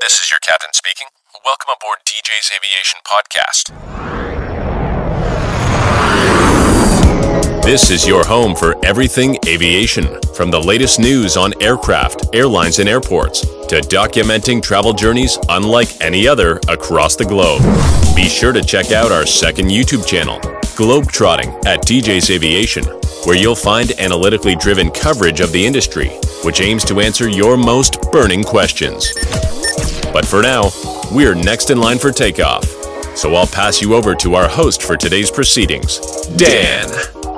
This is your captain speaking. Welcome aboard DJ's Aviation Podcast. This is your home for everything aviation, from the latest news on aircraft, airlines, and airports, to documenting travel journeys unlike any other across the globe. Be sure to check out our second YouTube channel, Globetrotting at DJ's Aviation, where you'll find analytically driven coverage of the industry, which aims to answer your most burning questions. But for now, we're next in line for takeoff. So I'll pass you over to our host for today's proceedings, Dan.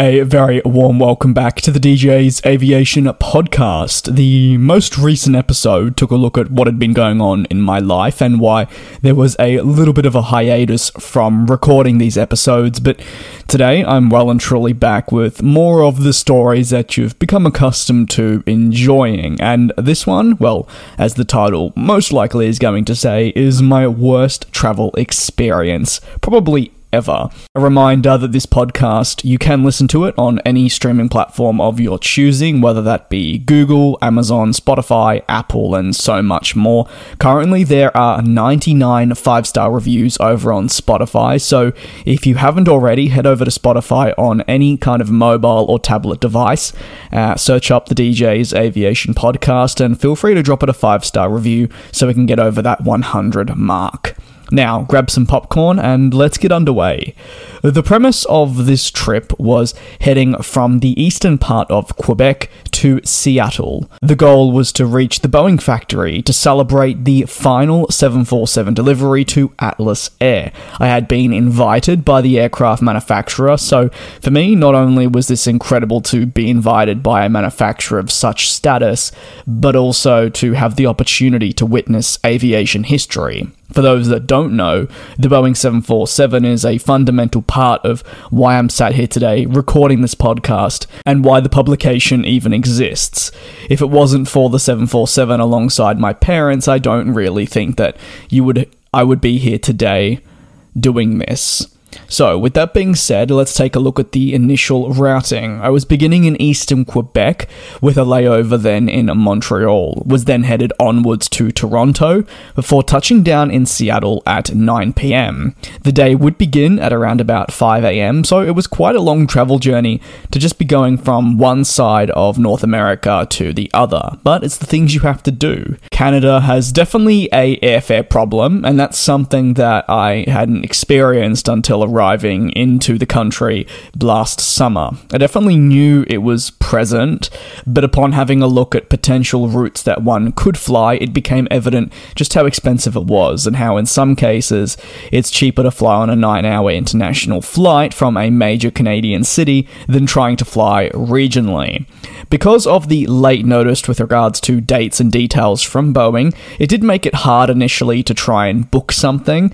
A very warm welcome back to the DJ's Aviation Podcast. The most recent episode took a look at what had been going on in my life and why there was a little bit of a hiatus from recording these episodes, but today I'm well and truly back with more of the stories that you've become accustomed to enjoying. And this one, well, as the title most likely is going to say, is my worst travel experience. Probably ever. A reminder that this podcast, you can listen to it on any streaming platform of your choosing, whether that be Google, Amazon, Spotify, Apple, and so much more. Currently, there are 99 five star reviews over on Spotify, so if you haven't already, head over to Spotify on any kind of mobile or tablet device, uh, search up the DJ's Aviation Podcast, and feel free to drop it a five star review so we can get over that 100 mark. Now, grab some popcorn and let's get underway. The premise of this trip was heading from the eastern part of Quebec to Seattle. The goal was to reach the Boeing factory to celebrate the final 747 delivery to Atlas Air. I had been invited by the aircraft manufacturer, so for me, not only was this incredible to be invited by a manufacturer of such status, but also to have the opportunity to witness aviation history. For those that don't know, the Boeing 747 is a fundamental part of why I'm sat here today recording this podcast and why the publication even exists. If it wasn't for the 747 alongside my parents, I don't really think that you would I would be here today doing this. So, with that being said, let's take a look at the initial routing. I was beginning in eastern Quebec with a layover then in Montreal, was then headed onwards to Toronto before touching down in Seattle at 9 pm. The day would begin at around about 5 am, so it was quite a long travel journey to just be going from one side of North America to the other, but it's the things you have to do. Canada has definitely a airfare problem, and that's something that I hadn't experienced until arriving into the country last summer. I definitely knew it was present, but upon having a look at potential routes that one could fly, it became evident just how expensive it was, and how in some cases it's cheaper to fly on a nine hour international flight from a major Canadian city than trying to fly regionally. Because of the late notice with regards to dates and details from Boeing, it did make it hard initially to try and book something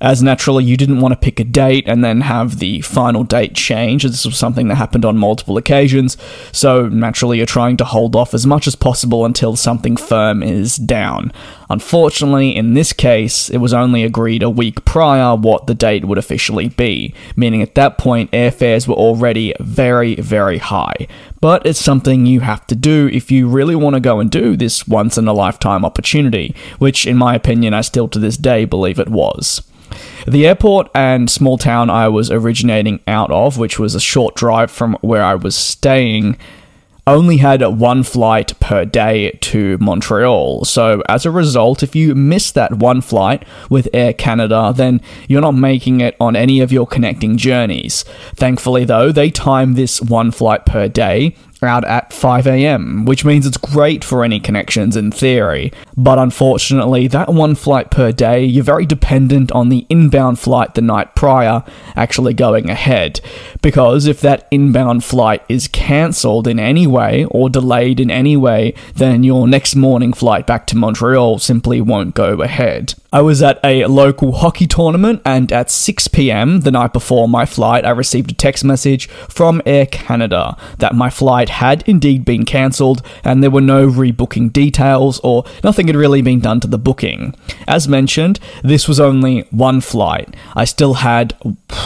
as naturally you didn't want to pick a date and then have the final date change. This was something that happened on multiple occasions, so naturally you're trying to hold off as much as possible until something firm is down. Unfortunately, in this case, it was only agreed a week prior what the date would officially be, meaning at that point airfares were already very, very high. But it's something you have to do if you really want to go and do this once in a lifetime opportunity, which, in my opinion, I still to this day believe it was. The airport and small town I was originating out of, which was a short drive from where I was staying, only had one flight per day to Montreal. So, as a result, if you miss that one flight with Air Canada, then you're not making it on any of your connecting journeys. Thankfully, though, they time this one flight per day out at 5 a.m., which means it's great for any connections in theory. But unfortunately, that one flight per day, you're very dependent on the inbound flight the night prior actually going ahead. Because if that inbound flight is cancelled in any way or delayed in any way, then your next morning flight back to Montreal simply won't go ahead. I was at a local hockey tournament, and at 6 pm the night before my flight, I received a text message from Air Canada that my flight flight had indeed been cancelled, and there were no rebooking details or nothing had really been done to the booking. As mentioned, this was only one flight. I still had,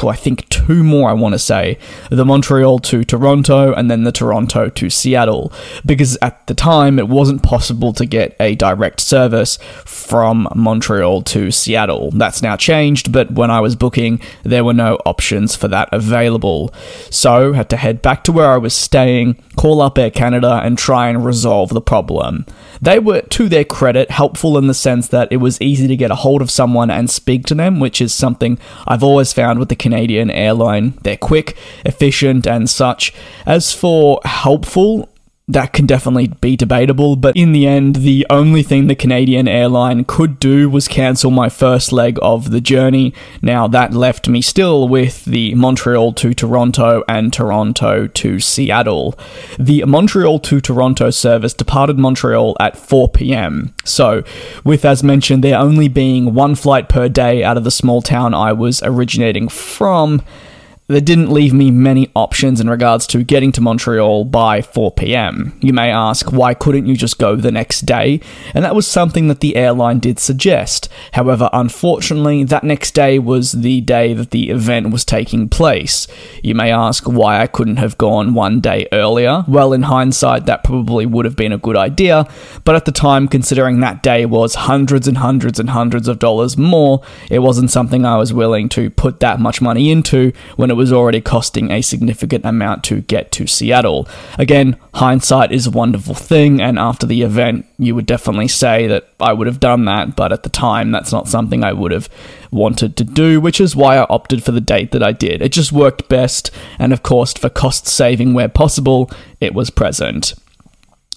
I think, two more, I want to say the Montreal to Toronto and then the Toronto to Seattle, because at the time it wasn't possible to get a direct service from Montreal to Seattle. That's now changed, but when I was booking, there were no options for that available. So, had to head back to where I was staying, call up Air Canada, and try and resolve the problem. They were, to their credit, helpful in the sense that it was easy to get a hold of someone and speak to them, which is something I've always found with the Canadian airline. They're quick, efficient, and such. As for helpful, that can definitely be debatable, but in the end, the only thing the Canadian airline could do was cancel my first leg of the journey. Now, that left me still with the Montreal to Toronto and Toronto to Seattle. The Montreal to Toronto service departed Montreal at 4 pm. So, with as mentioned, there only being one flight per day out of the small town I was originating from, that didn't leave me many options in regards to getting to Montreal by 4 pm. You may ask, why couldn't you just go the next day? And that was something that the airline did suggest. However, unfortunately, that next day was the day that the event was taking place. You may ask why I couldn't have gone one day earlier. Well, in hindsight, that probably would have been a good idea, but at the time, considering that day was hundreds and hundreds and hundreds of dollars more, it wasn't something I was willing to put that much money into when it was already costing a significant amount to get to Seattle. Again, hindsight is a wonderful thing, and after the event, you would definitely say that I would have done that, but at the time, that's not something I would have wanted to do, which is why I opted for the date that I did. It just worked best, and of course, for cost saving where possible, it was present.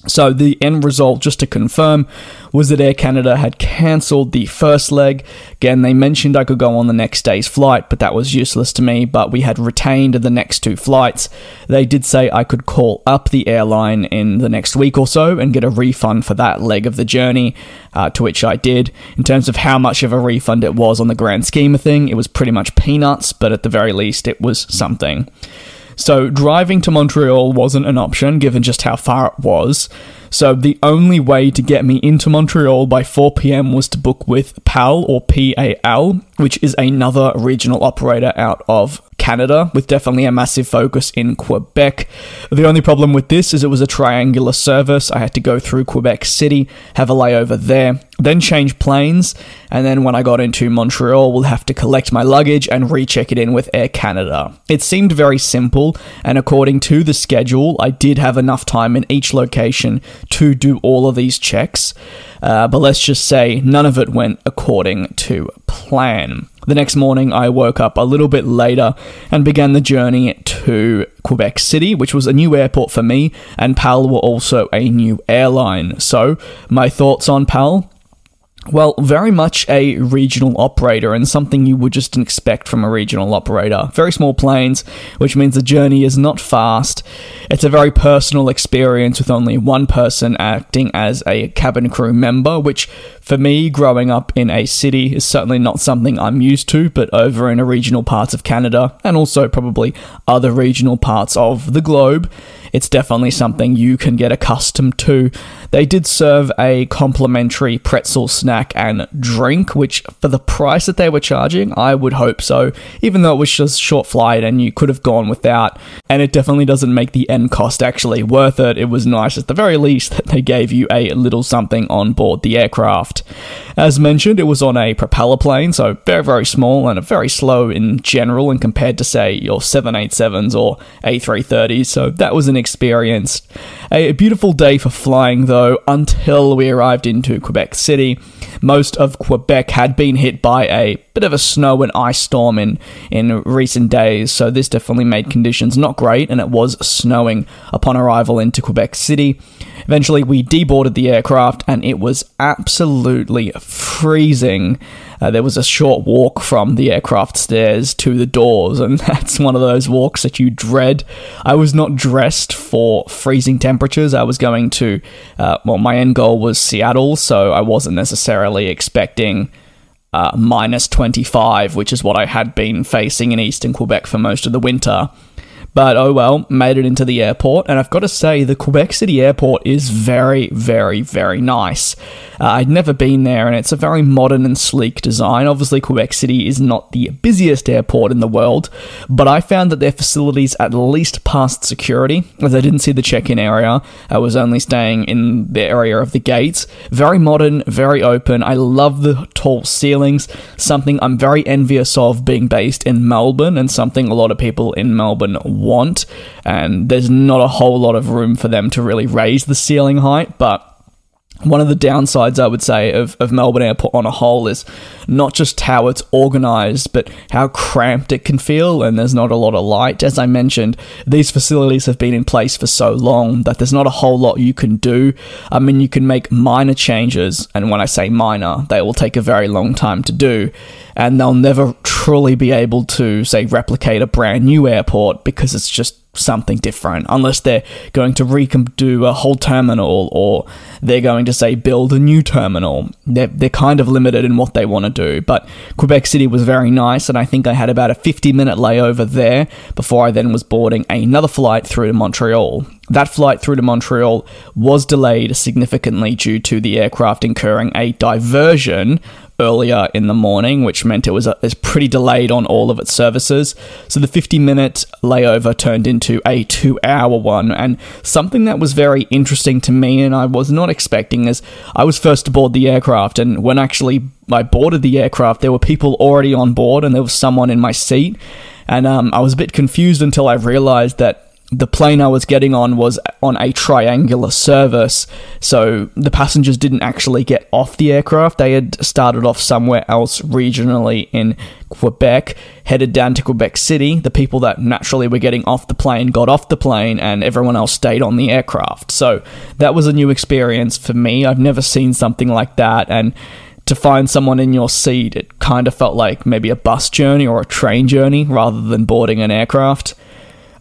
So the end result, just to confirm, was that Air Canada had cancelled the first leg. Again, they mentioned I could go on the next day's flight, but that was useless to me. But we had retained the next two flights. They did say I could call up the airline in the next week or so and get a refund for that leg of the journey, uh, to which I did. In terms of how much of a refund it was on the grand scheme of thing, it was pretty much peanuts, but at the very least, it was something. So driving to Montreal wasn't an option given just how far it was. So the only way to get me into Montreal by 4 pm was to book with PAL or PAL, which is another regional operator out of Canada, with definitely a massive focus in Quebec. The only problem with this is it was a triangular service. I had to go through Quebec City, have a layover there, then change planes, and then when I got into Montreal, we'll have to collect my luggage and recheck it in with Air Canada. It seemed very simple, and according to the schedule, I did have enough time in each location to do all of these checks. Uh, but let's just say none of it went according to plan. The next morning, I woke up a little bit later and began the journey to Quebec City, which was a new airport for me, and PAL were also a new airline. So, my thoughts on PAL? Well, very much a regional operator and something you would just expect from a regional operator. Very small planes, which means the journey is not fast. It's a very personal experience with only one person acting as a cabin crew member, which for me, growing up in a city is certainly not something I'm used to, but over in a regional parts of Canada and also probably other regional parts of the globe, it's definitely something you can get accustomed to. They did serve a complimentary pretzel snack and drink, which for the price that they were charging, I would hope so, even though it was just short flight and you could have gone without. And it definitely doesn't make the end cost actually worth it. It was nice at the very least that they gave you a little something on board the aircraft. As mentioned, it was on a propeller plane, so very, very small and very slow in general and compared to, say, your 787s or A330s, so that was an experience. A beautiful day for flying, though, until we arrived into Quebec City. Most of Quebec had been hit by a bit of a snow and ice storm in, in recent days, so this definitely made conditions not great, and it was snowing upon arrival into Quebec City. Eventually, we deboarded the aircraft, and it was absolutely freezing. Uh, there was a short walk from the aircraft stairs to the doors, and that's one of those walks that you dread. I was not dressed for freezing temperatures. I was going to, uh, well, my end goal was Seattle, so I wasn't necessarily expecting. Uh, minus 25, which is what I had been facing in eastern Quebec for most of the winter. But oh well, made it into the airport, and I've got to say, the Quebec City airport is very, very, very nice. Uh, I'd never been there, and it's a very modern and sleek design. Obviously, Quebec City is not the busiest airport in the world, but I found that their facilities at least passed security, as I didn't see the check in area. I was only staying in the area of the gates. Very modern, very open. I love the tall ceilings, something I'm very envious of being based in Melbourne, and something a lot of people in Melbourne want, and there's not a whole lot of room for them to really raise the ceiling height, but one of the downsides I would say of, of Melbourne Airport on a whole is not just how it's organized, but how cramped it can feel, and there's not a lot of light. As I mentioned, these facilities have been in place for so long that there's not a whole lot you can do. I mean, you can make minor changes, and when I say minor, they will take a very long time to do, and they'll never truly be able to, say, replicate a brand new airport because it's just something different unless they're going to redo a whole terminal or they're going to say build a new terminal. They're, they're kind of limited in what they want to do but quebec city was very nice and i think i had about a 50 minute layover there before i then was boarding another flight through to montreal. That flight through to Montreal was delayed significantly due to the aircraft incurring a diversion earlier in the morning, which meant it was, a, it was pretty delayed on all of its services. So the 50 minute layover turned into a two hour one, and something that was very interesting to me and I was not expecting is I was first aboard the aircraft, and when actually I boarded the aircraft, there were people already on board, and there was someone in my seat. And um, I was a bit confused until I realized that the plane I was getting on was on a triangular service, so the passengers didn't actually get off the aircraft. They had started off somewhere else regionally in Quebec, headed down to Quebec City. The people that naturally were getting off the plane got off the plane, and everyone else stayed on the aircraft. So that was a new experience for me. I've never seen something like that, and to find someone in your seat, it kind of felt like maybe a bus journey or a train journey rather than boarding an aircraft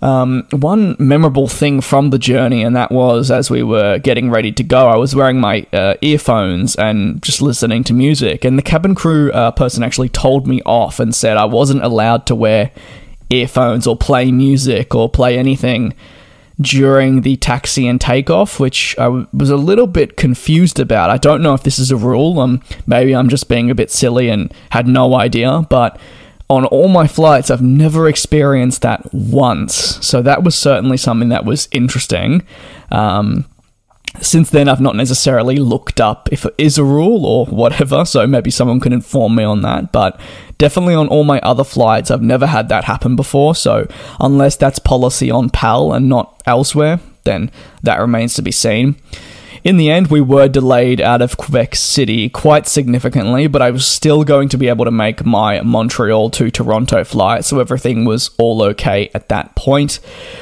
um, one memorable thing from the journey, and that was as we were getting ready to go, I was wearing my uh, earphones and just listening to music. And the cabin crew uh, person actually told me off and said I wasn't allowed to wear earphones or play music or play anything during the taxi and takeoff, which I was a little bit confused about. I don't know if this is a rule. Um, maybe I'm just being a bit silly and had no idea, but on all my flights, I've never experienced that once. So that was certainly something that was interesting. Um, since then, I've not necessarily looked up if it is a rule or whatever, so maybe someone can inform me on that. But definitely on all my other flights, I've never had that happen before. So unless that's policy on PAL and not elsewhere, then that remains to be seen. In the end, we were delayed out of Quebec City quite significantly, but I was still going to be able to make my Montreal to Toronto flight, so everything was all okay at that point.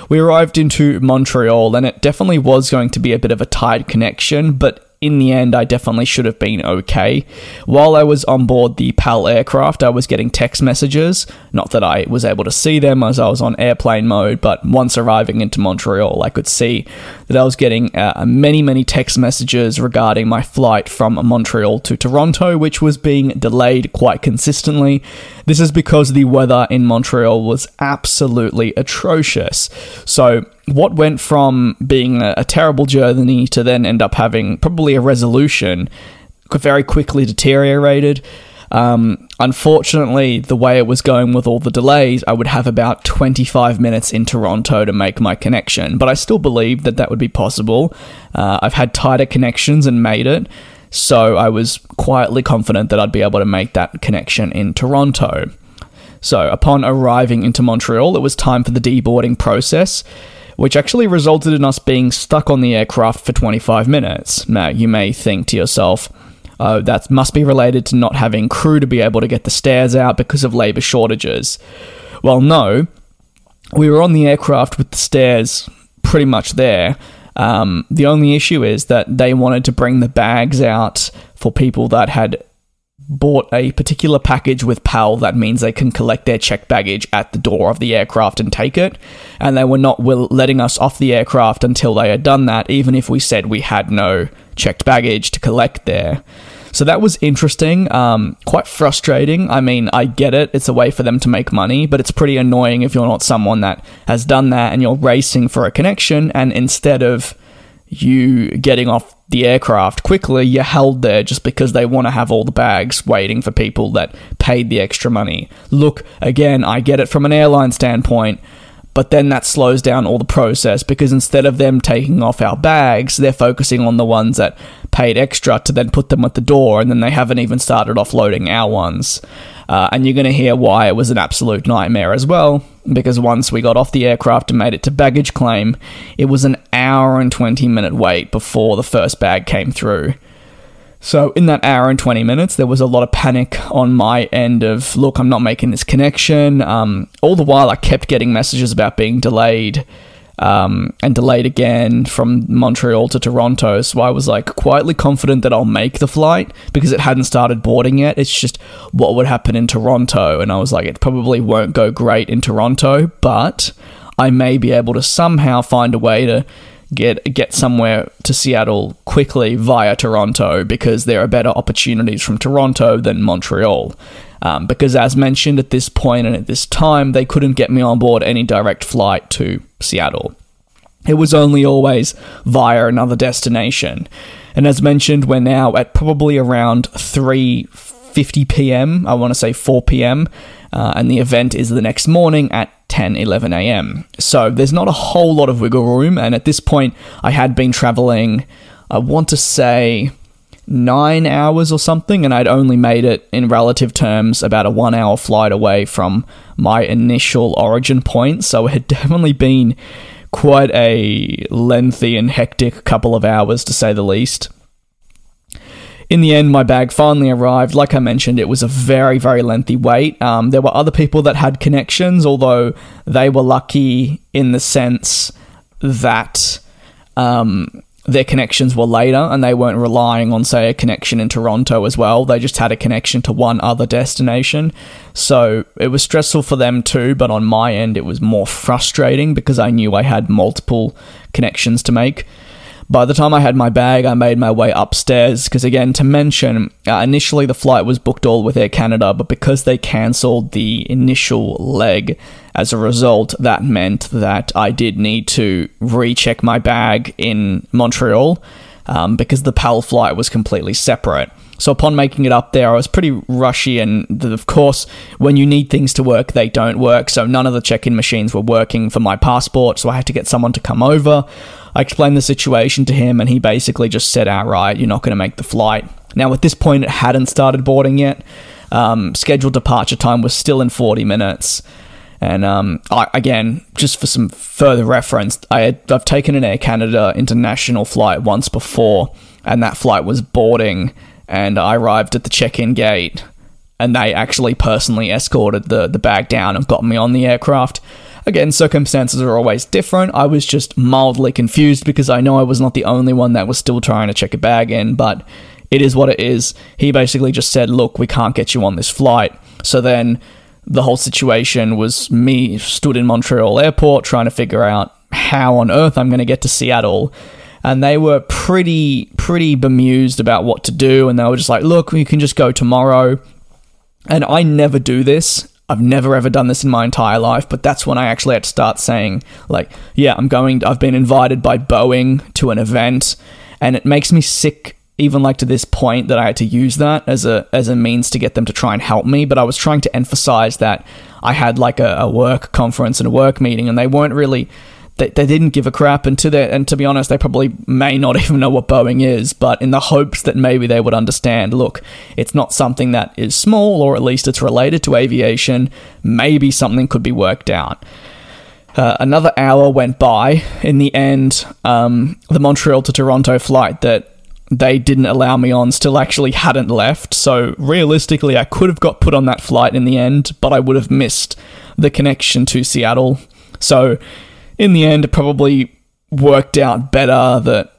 We arrived into Montreal, and it definitely was going to be a bit of a tight connection, but in the end, I definitely should have been okay. While I was on board the PAL aircraft, I was getting text messages. Not that I was able to see them as I was on airplane mode, but once arriving into Montreal, I could see that I was getting uh, many, many text messages regarding my flight from Montreal to Toronto, which was being delayed quite consistently. This is because the weather in Montreal was absolutely atrocious. So, what went from being a, a terrible journey to then end up having probably a resolution very quickly deteriorated. Um, unfortunately, the way it was going with all the delays, I would have about 25 minutes in Toronto to make my connection, but I still believe that that would be possible. Uh, I've had tighter connections and made it, so I was quietly confident that I'd be able to make that connection in Toronto. So, upon arriving into Montreal, it was time for the deboarding process which actually resulted in us being stuck on the aircraft for 25 minutes. Now, you may think to yourself, uh, that must be related to not having crew to be able to get the stairs out because of labour shortages. Well, no. We were on the aircraft with the stairs pretty much there. Um, the only issue is that they wanted to bring the bags out for people that had bought a particular package with PAL that means they can collect their checked baggage at the door of the aircraft and take it. And they were not will- letting us off the aircraft until they had done that, even if we said we had no checked baggage to collect there. So that was interesting, um, quite frustrating. I mean, I get it, it's a way for them to make money, but it's pretty annoying if you're not someone that has done that and you're racing for a connection, and instead of you getting off the aircraft quickly, you're held there just because they want to have all the bags waiting for people that paid the extra money. Look, again, I get it from an airline standpoint but then that slows down all the process because instead of them taking off our bags, they're focusing on the ones that paid extra to then put them at the door, and then they haven't even started offloading our ones. Uh, and you're going to hear why it was an absolute nightmare as well, because once we got off the aircraft and made it to baggage claim, it was an hour and 20 minute wait before the first bag came through. So, in that hour and 20 minutes, there was a lot of panic on my end of, look, I'm not making this connection. Um, all the while, I kept getting messages about being delayed um, and delayed again from Montreal to Toronto. So, I was like quietly confident that I'll make the flight because it hadn't started boarding yet. It's just what would happen in Toronto. And I was like, it probably won't go great in Toronto, but I may be able to somehow find a way to get get somewhere to Seattle quickly via Toronto because there are better opportunities from Toronto than Montreal. Um, because as mentioned at this point and at this time, they couldn't get me on board any direct flight to Seattle. It was only always via another destination. And as mentioned, we're now at probably around 3:50 p.m. I want to say 4 p.m. Uh, and the event is the next morning at 10, 11 a.m. So there's not a whole lot of wiggle room. And at this point, I had been traveling, I want to say, nine hours or something, and I'd only made it in relative terms about a one hour flight away from my initial origin point. So it had definitely been quite a lengthy and hectic couple of hours, to say the least in the end, my bag finally arrived. Like I mentioned, it was a very, very lengthy wait. Um, there were other people that had connections, although they were lucky in the sense that um, their connections were later and they weren't relying on, say, a connection in Toronto as well. They just had a connection to one other destination. So it was stressful for them too, but on my end, it was more frustrating because I knew I had multiple connections to make. By the time I had my bag, I made my way upstairs because, again, to mention, uh, initially the flight was booked all with Air Canada, but because they cancelled the initial leg, as a result, that meant that I did need to recheck my bag in Montreal um, because the PAL flight was completely separate. So upon making it up there, I was pretty rushy, and of course, when you need things to work, they don't work. So none of the check-in machines were working for my passport, so I had to get someone to come over. I explained the situation to him, and he basically just said outright, "You're not going to make the flight." Now, at this point, it hadn't started boarding yet. Um, scheduled departure time was still in 40 minutes. And um, I, again, just for some further reference, I had, I've taken an Air Canada international flight once before, and that flight was boarding and I arrived at the check-in gate, and they actually personally escorted the the bag down and got me on the aircraft. Again, circumstances are always different. I was just mildly confused because I know I was not the only one that was still trying to check a bag in, but it is what it is. He basically just said, "Look, we can't get you on this flight." So then the whole situation was me stood in Montreal airport trying to figure out how on earth I'm going to get to Seattle and they were pretty pretty bemused about what to do and they were just like look you can just go tomorrow and i never do this i've never ever done this in my entire life but that's when i actually had to start saying like yeah i'm going i've been invited by boeing to an event and it makes me sick even like to this point that I had to use that as a as a means to get them to try and help me. But I was trying to emphasize that I had like a, a work conference and a work meeting, and they weren't really they, they didn't give a crap and to their, and to be honest they probably may not even know what boeing is but in the hopes that maybe they would understand look it's not something that is small or at least it's related to aviation maybe something could be worked out uh, another hour went by. In the end, um, the Montreal to Toronto flight that they didn't allow me on still actually hadn't left. So realistically, I could have got put on that flight in the end, but I would have missed the connection to Seattle. So in the end, it probably worked out better that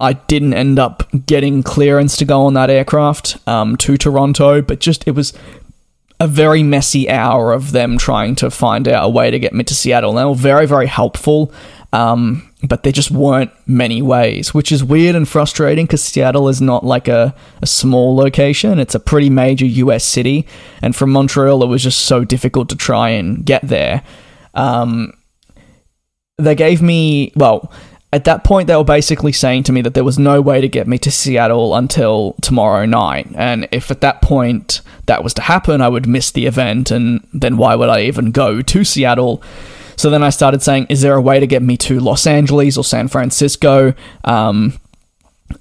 I didn't end up getting clearance to go on that aircraft um, to Toronto, but just it was a very messy hour of them trying to find out a way to get me to Seattle. They were very, very helpful. Um, but there just weren't many ways, which is weird and frustrating because Seattle is not like a, a small location. It's a pretty major US city. And from Montreal, it was just so difficult to try and get there. Um, they gave me, well, at that point, they were basically saying to me that there was no way to get me to Seattle until tomorrow night. And if at that point that was to happen, I would miss the event. And then why would I even go to Seattle? So then I started saying, is there a way to get me to Los Angeles or San Francisco? Um,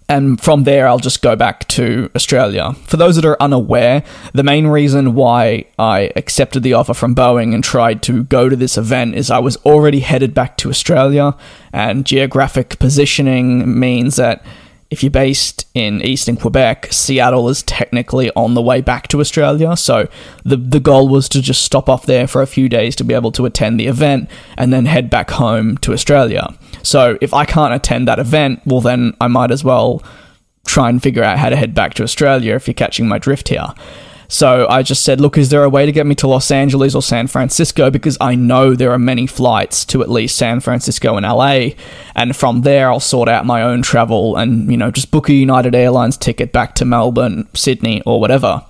and from there, I'll just go back to Australia. For those that are unaware, the main reason why I accepted the offer from Boeing and tried to go to this event is I was already headed back to Australia, and geographic positioning means that if you're based in eastern Quebec, Seattle is technically on the way back to Australia. So the the goal was to just stop off there for a few days to be able to attend the event and then head back home to Australia. So if I can't attend that event, well then I might as well try and figure out how to head back to Australia if you're catching my drift here. So I just said, look, is there a way to get me to Los Angeles or San Francisco? Because I know there are many flights to at least San Francisco and LA. And from there, I'll sort out my own travel and, you know, just book a United Airlines ticket back to Melbourne, Sydney, or whatever.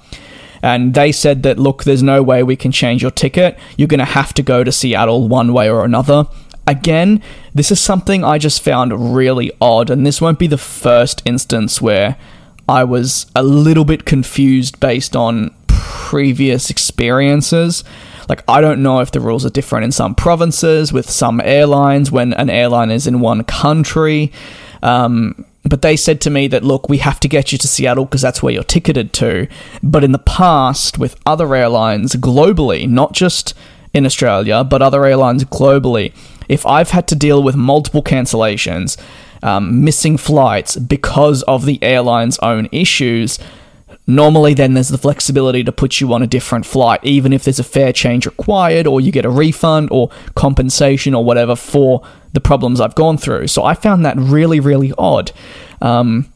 And they said that, look, there's no way we can change your ticket. You're going to have to go to Seattle one way or another. Again, this is something I just found really odd, and this won't be the first instance where I was a little bit confused based on previous experiences. Like, I don't know if the rules are different in some provinces with some airlines when an airline is in one country. Um, but they said to me that, look, we have to get you to Seattle because that's where you're ticketed to. But in the past, with other airlines globally, not just in Australia, but other airlines globally, if I've had to deal with multiple cancellations, um, missing flights because of the airline's own issues, normally then there's the flexibility to put you on a different flight, even if there's a fare change required, or you get a refund or compensation or whatever for the problems I've gone through. So I found that really, really odd. Um,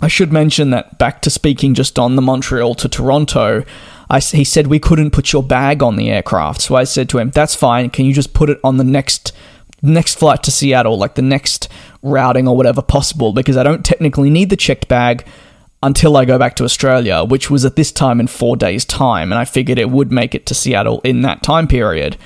I should mention that back to speaking just on the Montreal to Toronto, I, he said we couldn't put your bag on the aircraft. So I said to him, that's fine. Can you just put it on the next next flight to Seattle, like the next routing or whatever possible, because I don't technically need the checked bag until I go back to Australia, which was at this time in four days' time, and I figured it would make it to Seattle in that time period.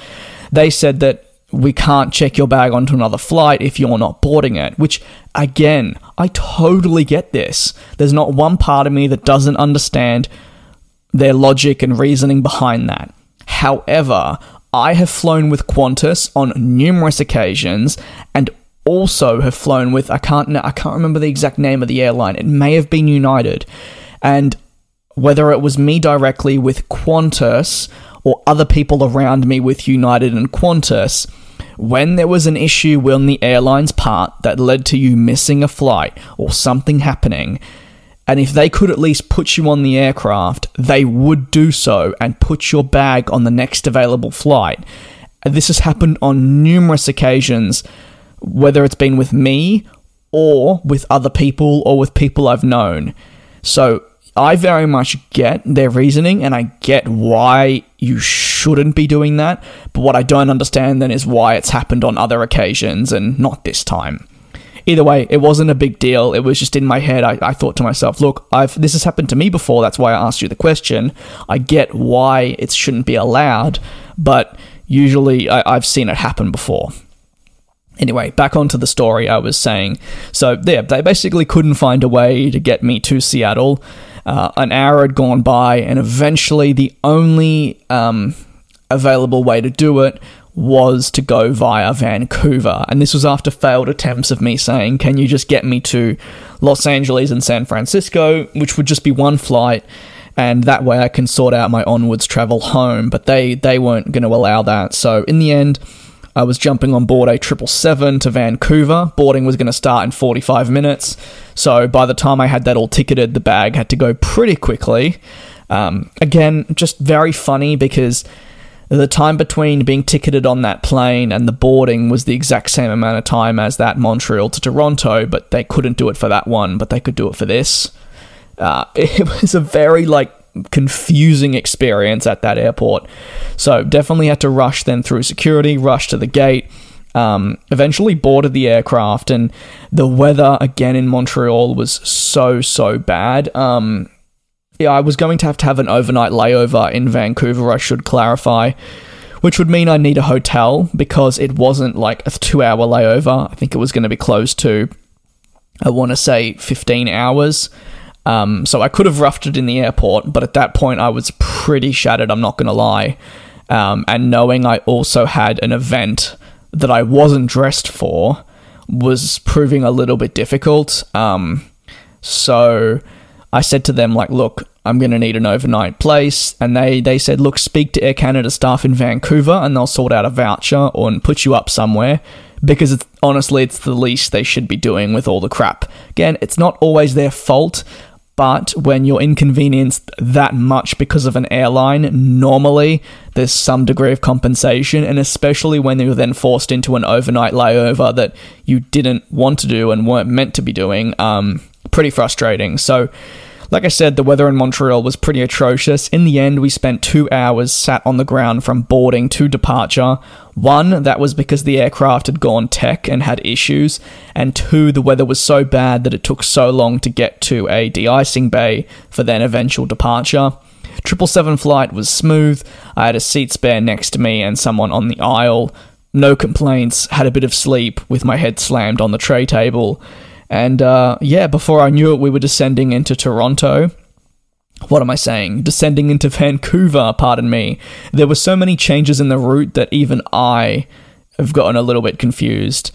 They said that we can't check your bag onto another flight if you're not boarding it, which, again, I totally get this. There's not one part of me that doesn't understand their logic and reasoning behind that. However, I have flown with Qantas on numerous occasions and also have flown with I can't I can't remember the exact name of the airline. It may have been United. And whether it was me directly with Qantas or other people around me with United and Qantas, when there was an issue on the airline's part that led to you missing a flight or something happening, and if they could at least put you on the aircraft, they would do so and put your bag on the next available flight. This has happened on numerous occasions, whether it's been with me or with other people or with people I've known. So I very much get their reasoning and I get why you shouldn't be doing that. But what I don't understand then is why it's happened on other occasions and not this time either way, it wasn't a big deal. It was just in my head. I, I thought to myself, look, I've this has happened to me before. That's why I asked you the question. I get why it shouldn't be allowed, but usually I, I've seen it happen before. Anyway, back onto the story I was saying. So, yeah, they basically couldn't find a way to get me to Seattle. Uh, an hour had gone by, and eventually the only um, available way to do it was to go via Vancouver. And this was after failed attempts of me saying, Can you just get me to Los Angeles and San Francisco, which would just be one flight. And that way I can sort out my onwards travel home. But they, they weren't going to allow that. So in the end, I was jumping on board a 777 to Vancouver. Boarding was going to start in 45 minutes. So by the time I had that all ticketed, the bag had to go pretty quickly. Um, again, just very funny because the time between being ticketed on that plane and the boarding was the exact same amount of time as that Montreal to Toronto, but they couldn't do it for that one, but they could do it for this. Uh, it was a very like confusing experience at that airport. So definitely had to rush then through security, rush to the gate. Um, eventually boarded the aircraft, and the weather again in Montreal was so so bad. Um, yeah, I was going to have to have an overnight layover in Vancouver. I should clarify, which would mean I need a hotel because it wasn't like a two-hour layover. I think it was going to be close to, I want to say, fifteen hours. Um, so I could have roughed it in the airport, but at that point I was pretty shattered. I'm not going to lie. Um, and knowing I also had an event that I wasn't dressed for was proving a little bit difficult. Um, so I said to them, like, look, I'm going to need an overnight place. And they, they said, look, speak to Air Canada staff in Vancouver and they'll sort out a voucher or and put you up somewhere because it's honestly, it's the least they should be doing with all the crap. Again, it's not always their fault. But when you're inconvenienced that much because of an airline, normally there's some degree of compensation, and especially when you're then forced into an overnight layover that you didn't want to do and weren't meant to be doing, um, pretty frustrating. So like I said, the weather in Montreal was pretty atrocious. In the end, we spent two hours sat on the ground from boarding to departure. One, that was because the aircraft had gone tech and had issues, and two, the weather was so bad that it took so long to get to a de icing bay for then eventual departure. 777 flight was smooth. I had a seat spare next to me and someone on the aisle. No complaints, had a bit of sleep with my head slammed on the tray table. And uh, yeah, before I knew it, we were descending into Toronto. What am I saying? Descending into Vancouver, pardon me. There were so many changes in the route that even I have gotten a little bit confused.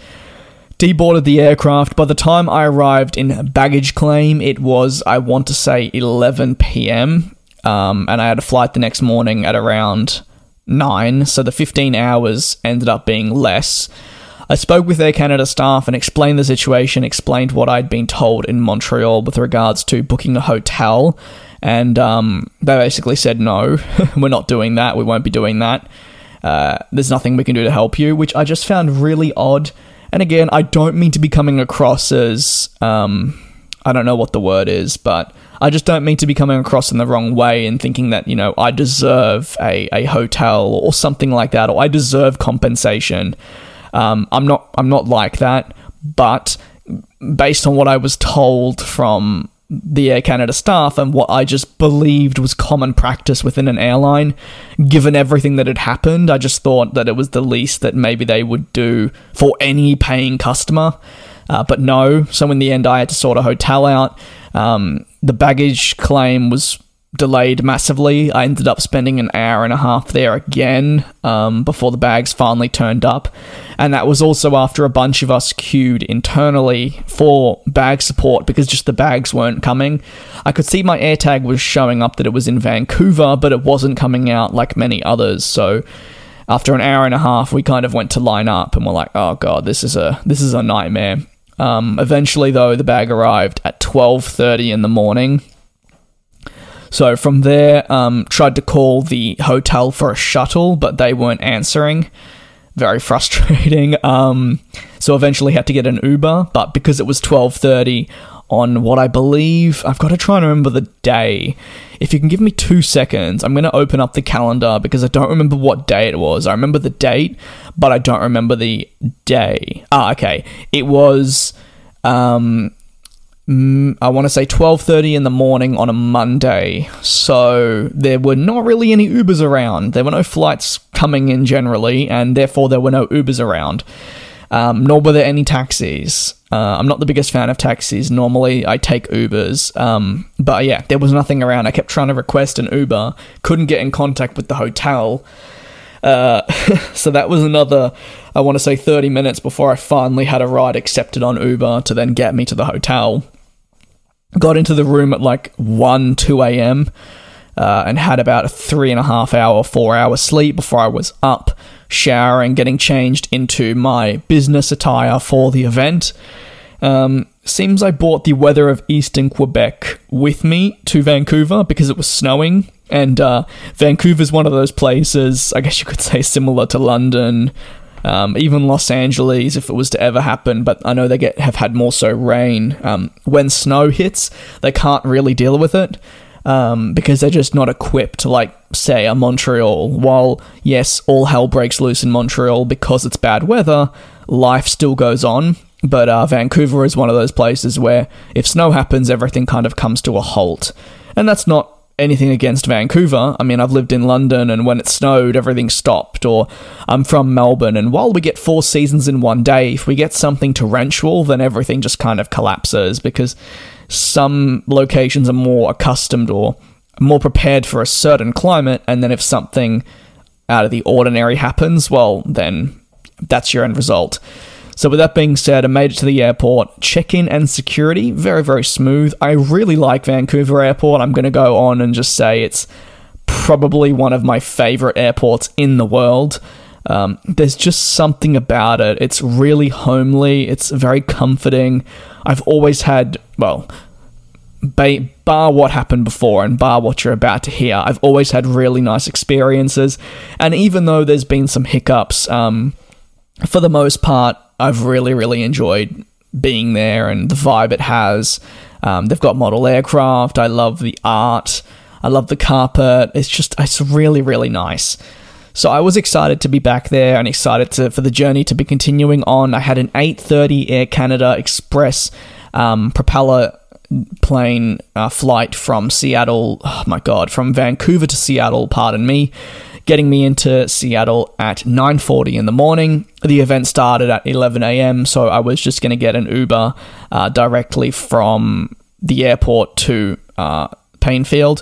Deboarded the aircraft. By the time I arrived in baggage claim, it was, I want to say, 11 p.m. Um, and I had a flight the next morning at around 9, so the 15 hours ended up being less. I spoke with Air Canada staff and explained the situation, explained what I'd been told in Montreal with regards to booking a hotel, and um, they basically said, no, we're not doing that, we won't be doing that. Uh, there's nothing we can do to help you, which I just found really odd. And again, I don't mean to be coming across as, um, I don't know what the word is, but I just don't mean to be coming across in the wrong way and thinking that, you know, I deserve a, a hotel or something like that, or I deserve compensation. Um, I'm not I'm not like that, but based on what I was told from the Air Canada staff and what I just believed was common practice within an airline, given everything that had happened, I just thought that it was the least that maybe they would do for any paying customer. Uh, but no, so in the end, I had to sort a hotel out. Um, the baggage claim was delayed massively. I ended up spending an hour and a half there again um, before the bags finally turned up. And that was also after a bunch of us queued internally for bag support because just the bags weren't coming. I could see my AirTag was showing up that it was in Vancouver, but it wasn't coming out like many others. So after an hour and a half, we kind of went to line up and we're like, oh god, this is a this is a nightmare. Um, eventually, though, the bag arrived at 12:30 in the morning so from there, um, tried to call the hotel for a shuttle, but they weren't answering. Very frustrating. Um, so eventually had to get an Uber, but because it was twelve thirty on what I believe, I've got to try and remember the day. If you can give me two seconds, I'm going to open up the calendar because I don't remember what day it was. I remember the date, but I don't remember the day. Ah, okay. It was um, Mm, I want to say 12:30 in the morning on a Monday. So there were not really any Ubers around. There were no flights coming in generally, and therefore there were no Ubers around. Um, nor were there any taxis. Uh, I'm not the biggest fan of taxis. Normally, I take Ubers. Um, but yeah, there was nothing around. I kept trying to request an Uber, couldn't get in contact with the hotel. Uh, so that was another, I want to say, 30 minutes before I finally had a ride accepted on Uber to then get me to the hotel. Got into the room at like 1, 2 a.m. Uh, and had about a three and a half hour, four hour sleep before I was up, showering, getting changed into my business attire for the event. Um, seems I brought the weather of eastern Quebec with me to Vancouver because it was snowing. And uh, Vancouver's one of those places, I guess you could say, similar to London, um, even Los Angeles, if it was to ever happen, but I know they get have had more so rain. Um, when snow hits, they can't really deal with it. um, because they're just not equipped like, say, a Montreal. While, yes, all hell breaks loose in Montreal because it's bad weather, life still goes on. But uh, Vancouver is one of those places where if snow happens, everything kind of comes to a halt. And that's not anything against Vancouver. I mean, I've lived in London and when it snowed, everything stopped. Or I'm from Melbourne and while we get four seasons in one day, if we get something torrential, then everything just kind of collapses because some locations are more accustomed or more prepared for a certain climate. And then if something out of the ordinary happens, well, then that's your end result. So, with that being said, I made it to the airport. Check in and security, very, very smooth. I really like Vancouver Airport. I'm going to go on and just say it's probably one of my favorite airports in the world. Um, there's just something about it. It's really homely, it's very comforting. I've always had, well, bar what happened before and bar what you're about to hear, I've always had really nice experiences. And even though there's been some hiccups, um, for the most part, I've really, really enjoyed being there and the vibe it has. Um, they've got model aircraft. I love the art. I love the carpet. It's just, it's really, really nice. So I was excited to be back there and excited to, for the journey to be continuing on. I had an 8:30 Air Canada Express um, propeller plane uh, flight from Seattle. Oh my god, from Vancouver to Seattle. Pardon me getting me into Seattle at 9:40 in the morning. The event started at 11 a.m., so I was just going to get an Uber uh, directly from the airport to uh, Paine Field.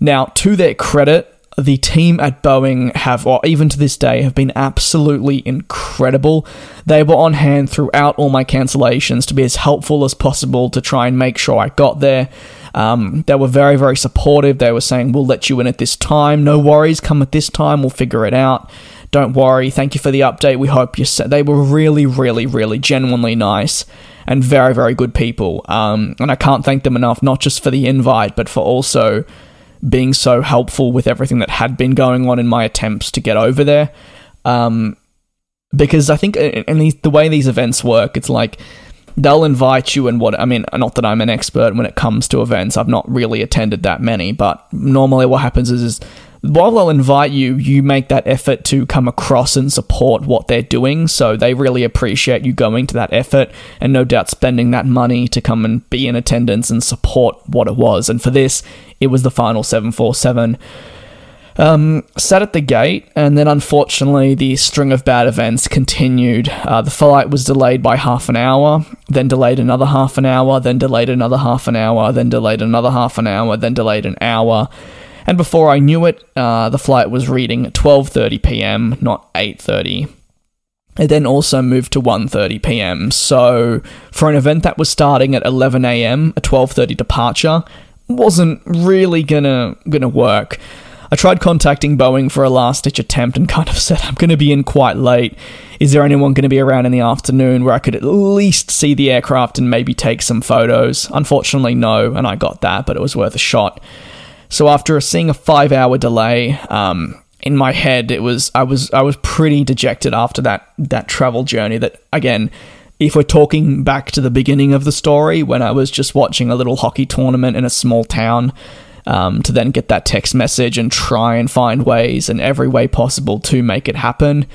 Now, to their credit, the team at Boeing have, or even to this day, have been absolutely incredible. They were on hand throughout all my cancellations to be as helpful as possible to try and make sure I got there. Um, they were very, very supportive. They were saying, We'll let you in at this time. No worries, come at this time. We'll figure it out. Don't worry. Thank you for the update. We hope you said they were really, really, really genuinely nice and very, very good people. Um, and I can't thank them enough, not just for the invite, but for also being so helpful with everything that had been going on in my attempts to get over there. Um, because I think in the way these events work, it's like they'll invite you and what I mean, not that I'm an expert when it comes to events. I've not really attended that many, but normally what happens is, is while they'll invite you, you make that effort to come across and support what they're doing. So they really appreciate you going to that effort and no doubt spending that money to come and be in attendance and support what it was. And for this, it was the final 747. Um, sat at the gate, and then unfortunately, the string of bad events continued. Uh, the flight was delayed by half an hour, then delayed another half an hour, then delayed another half an hour, then delayed another half an hour, then delayed an hour. And before I knew it, uh, the flight was reading 12:30 p.m., not 8:30. It then also moved to 1:30 p.m. So for an event that was starting at 11 a.m., a 12:30 departure wasn't really gonna gonna work. I tried contacting Boeing for a last ditch attempt and kind of said, I'm going to be in quite late. Is there anyone going to be around in the afternoon where I could at least see the aircraft and maybe take some photos? Unfortunately, no, and I got that, but it was worth a shot. So after seeing a five hour delay, um, in my head, it was I was I was pretty dejected after that that travel journey. That again, if we're talking back to the beginning of the story, when I was just watching a little hockey tournament in a small town, um, to then get that text message and try and find ways in every way possible to make it happen.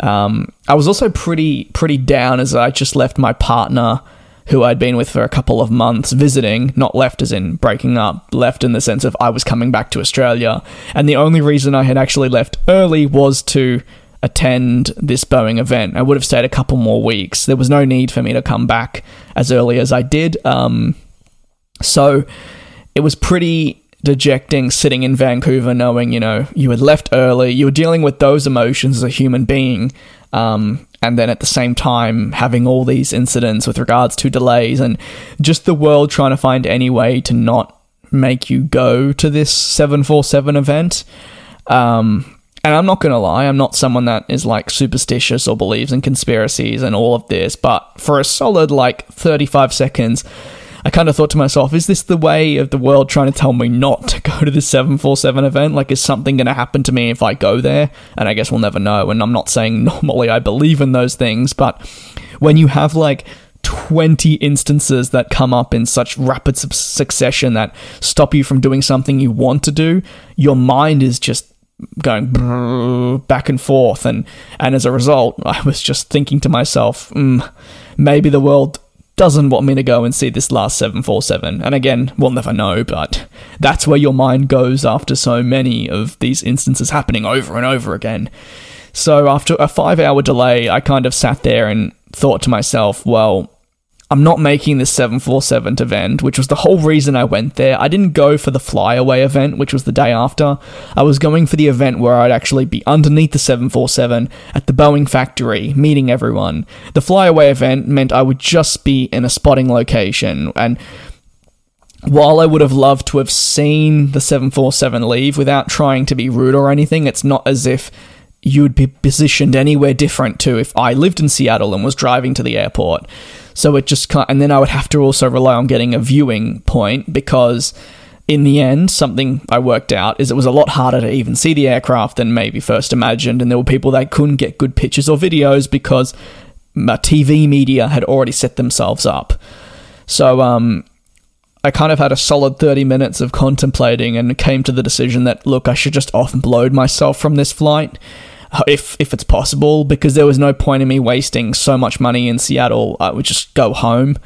Um, I was also pretty pretty down as I just left my partner, who I'd been with for a couple of months, visiting. Not left as in breaking up, left in the sense of I was coming back to Australia, and the only reason I had actually left early was to attend this Boeing event. I would have stayed a couple more weeks. There was no need for me to come back as early as I did. Um, so it was pretty dejecting sitting in Vancouver knowing, you know, you had left early, you were dealing with those emotions as a human being, um, and then at the same time having all these incidents with regards to delays and just the world trying to find any way to not make you go to this 747 event. Um, and I'm not going to lie, I'm not someone that is like superstitious or believes in conspiracies and all of this, but for a solid like 35 seconds, I kind of thought to myself, is this the way of the world trying to tell me not to go to the 747 event? Like, is something going to happen to me if I go there? And I guess we'll never know. And I'm not saying normally I believe in those things, but when you have like 20 instances that come up in such rapid succession that stop you from doing something you want to do, your mind is just going back and forth and and as a result I was just thinking to myself mm, maybe the world doesn't want me to go and see this last 747 and again we'll never know but that's where your mind goes after so many of these instances happening over and over again. So after a 5 hour delay I kind of sat there and thought to myself well I'm not making this 747 event, which was the whole reason I went there. I didn't go for the flyaway event, which was the day after. I was going for the event where I'd actually be underneath the 747 at the Boeing factory, meeting everyone. The flyaway event meant I would just be in a spotting location, and while I would have loved to have seen the 747 leave without trying to be rude or anything, it's not as if you would be positioned anywhere different to if I lived in Seattle and was driving to the airport. So it just can't, and then I would have to also rely on getting a viewing point because in the end, something I worked out is it was a lot harder to even see the aircraft than maybe first imagined, and there were people that couldn't get good pictures or videos because my TV media had already set themselves up. So, um, I kind of had a solid 30 minutes of contemplating and came to the decision that, look, I should just offload myself from this flight if if it's possible, because there was no point in me wasting so much money in Seattle. I would just go home.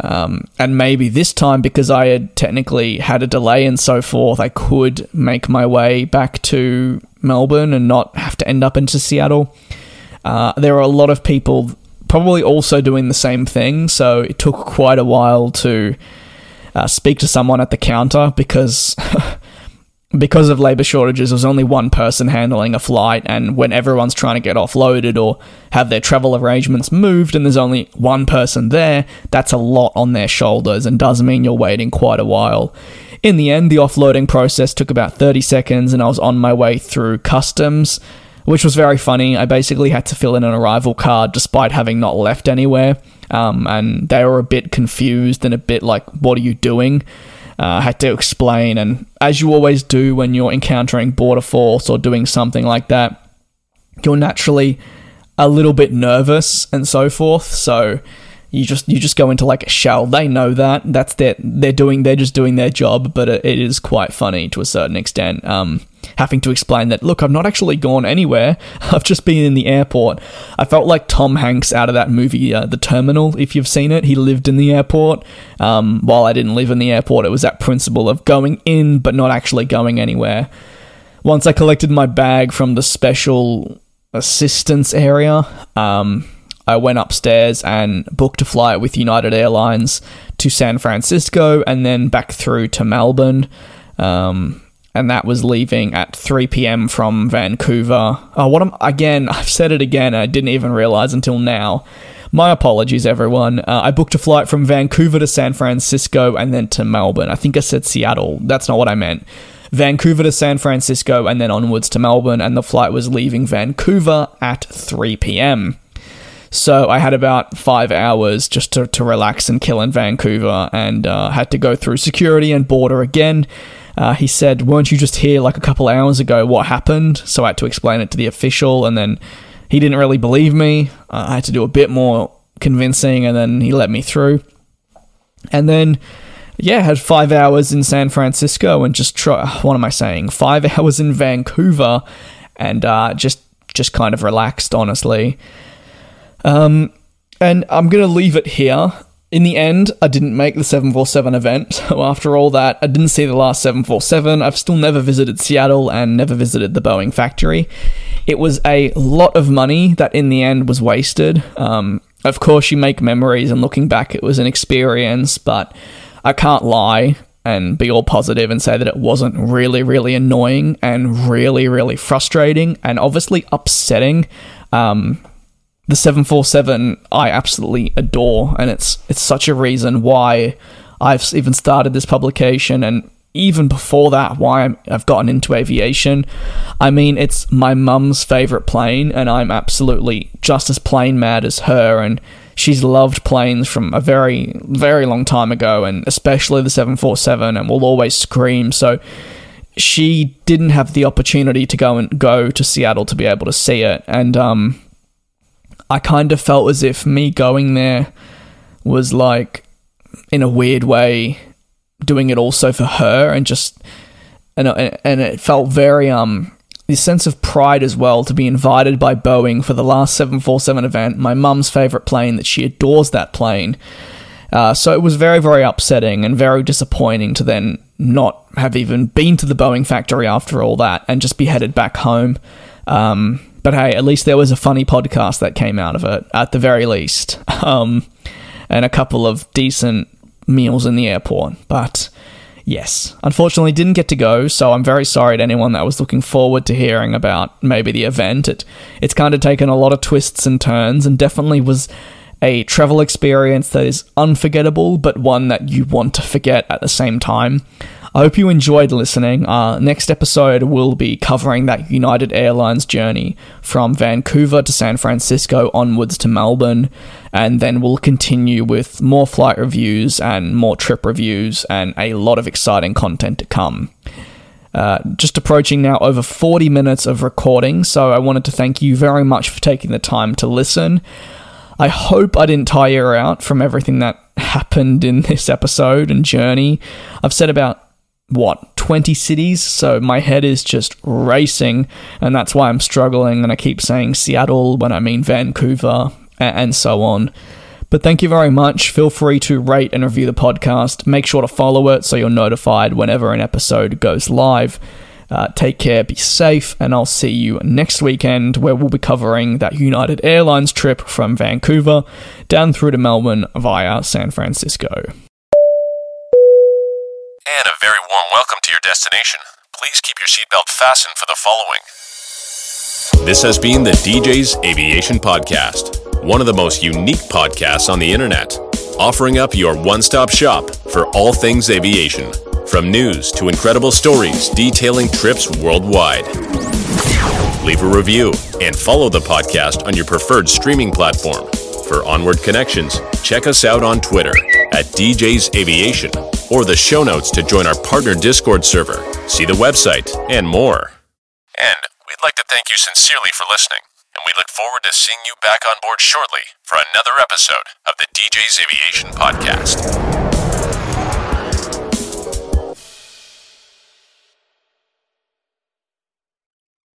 Um, and maybe this time, because I had technically had a delay and so forth, I could make my way back to Melbourne and not have to end up into Seattle. Uh, there are a lot of people probably also doing the same thing, so it took quite a while to uh, speak to someone at the counter because because of labor shortages, there's only one person handling a flight, and when everyone's trying to get offloaded or have their travel arrangements moved, and there's only one person there, that's a lot on their shoulders and does mean you're waiting quite a while. In the end, the offloading process took about 30 seconds, and I was on my way through customs, which was very funny. I basically had to fill in an arrival card despite having not left anywhere, um, and they were a bit confused and a bit like, What are you doing? Uh, had to explain. And as you always do when you're encountering border force or doing something like that, you're naturally a little bit nervous and so forth. So you just you just go into like a shell. They know that that's their they're doing they're just doing their job, but it, it is quite funny to a certain extent. Um, having to explain that look, I've not actually gone anywhere. I've just been in the airport. I felt like Tom Hanks out of that movie, uh, The Terminal. If you've seen it, he lived in the airport. Um, while I didn't live in the airport, it was that principle of going in but not actually going anywhere. Once I collected my bag from the special assistance area. Um, I went upstairs and booked a flight with United Airlines to San Francisco and then back through to Melbourne. Um, and that was leaving at 3 p.m. from Vancouver. Oh, what am again? I've said it again. I didn't even realize until now. My apologies, everyone. Uh, I booked a flight from Vancouver to San Francisco and then to Melbourne. I think I said Seattle. That's not what I meant. Vancouver to San Francisco and then onwards to Melbourne, and the flight was leaving Vancouver at 3 p.m. So I had about five hours just to, to relax and kill in Vancouver and uh, had to go through security and border again. Uh, he said, Weren't you just here like a couple hours ago? What happened? So I had to explain it to the official, and then he didn't really believe me. Uh, I had to do a bit more convincing, and then he let me through. And then, yeah, had five hours in San Francisco and just try. What am I saying? Five hours in Vancouver, and uh, just just kind of relaxed, honestly. Um, and I'm going to leave it here. In the end, I didn't make the 747 event. So after all that, I didn't see the last 747. I've still never visited Seattle and never visited the Boeing factory. It was a lot of money that in the end was wasted. Um, of course, you make memories, and looking back, it was an experience, but I can't lie and be all positive and say that it wasn't really, really annoying and really, really frustrating and obviously upsetting. Um, the 747 I absolutely adore and it's it's such a reason why I've even started this publication and even before that why i have gotten into aviation. I mean, it's my mum's favorite plane and I'm absolutely just as plane mad as her and she's loved planes from a very very long time ago and especially the 747 and will always scream so she didn't have the opportunity to go and go to Seattle to be able to see it and um I kind of felt as if me going there was like, in a weird way, doing it also for her, and just and and it felt very um this sense of pride as well to be invited by Boeing for the last 747 event, my mum's favourite plane, that she adores that plane. Uh, so it was very, very upsetting and very disappointing to then not have even been to the Boeing factory after all that and just be headed back home. Um, but hey, at least there was a funny podcast that came out of it, at the very least, um, and a couple of decent meals in the airport. But yes, unfortunately didn't get to go, so I'm very sorry to anyone that was looking forward to hearing about maybe the event. It it's kind of taken a lot of twists and turns and definitely was a travel experience that is unforgettable, but one that you want to forget at the same time. I hope you enjoyed listening. Uh, next episode will be covering that United Airlines journey from Vancouver to San Francisco onwards to Melbourne, and then we'll continue with more flight reviews and more trip reviews and a lot of exciting content to come. Uh, just approaching now over 40 minutes of recording, so I wanted to thank you very much for taking the time to listen. I hope I didn't tire out from everything that happened in this episode and journey. I've said about what 20 cities? So my head is just racing and that's why i'm struggling and i keep saying seattle when i mean vancouver and so on. But thank you very much. Feel free to rate and review the podcast. Make sure to follow it so you're notified whenever an episode goes live. Uh, take care be safe and i'll see you next weekend where we'll be covering that united airlines trip from vancouver down through to melbourne via san francisco and a very warm welcome to your destination. Please keep your seatbelt fastened for the following. This has been the DJ's Aviation Podcast, one of the most unique podcasts on the internet, offering up your one stop shop for all things aviation, from news to incredible stories detailing trips worldwide. Leave a review and follow the podcast on your preferred streaming platform. For onward connections, check us out on Twitter at DJ's Aviation or the show notes to join our partner Discord server, see the website, and more. And we'd like to thank you sincerely for listening, and we look forward to seeing you back on board shortly for another episode of the DJ's Aviation Podcast.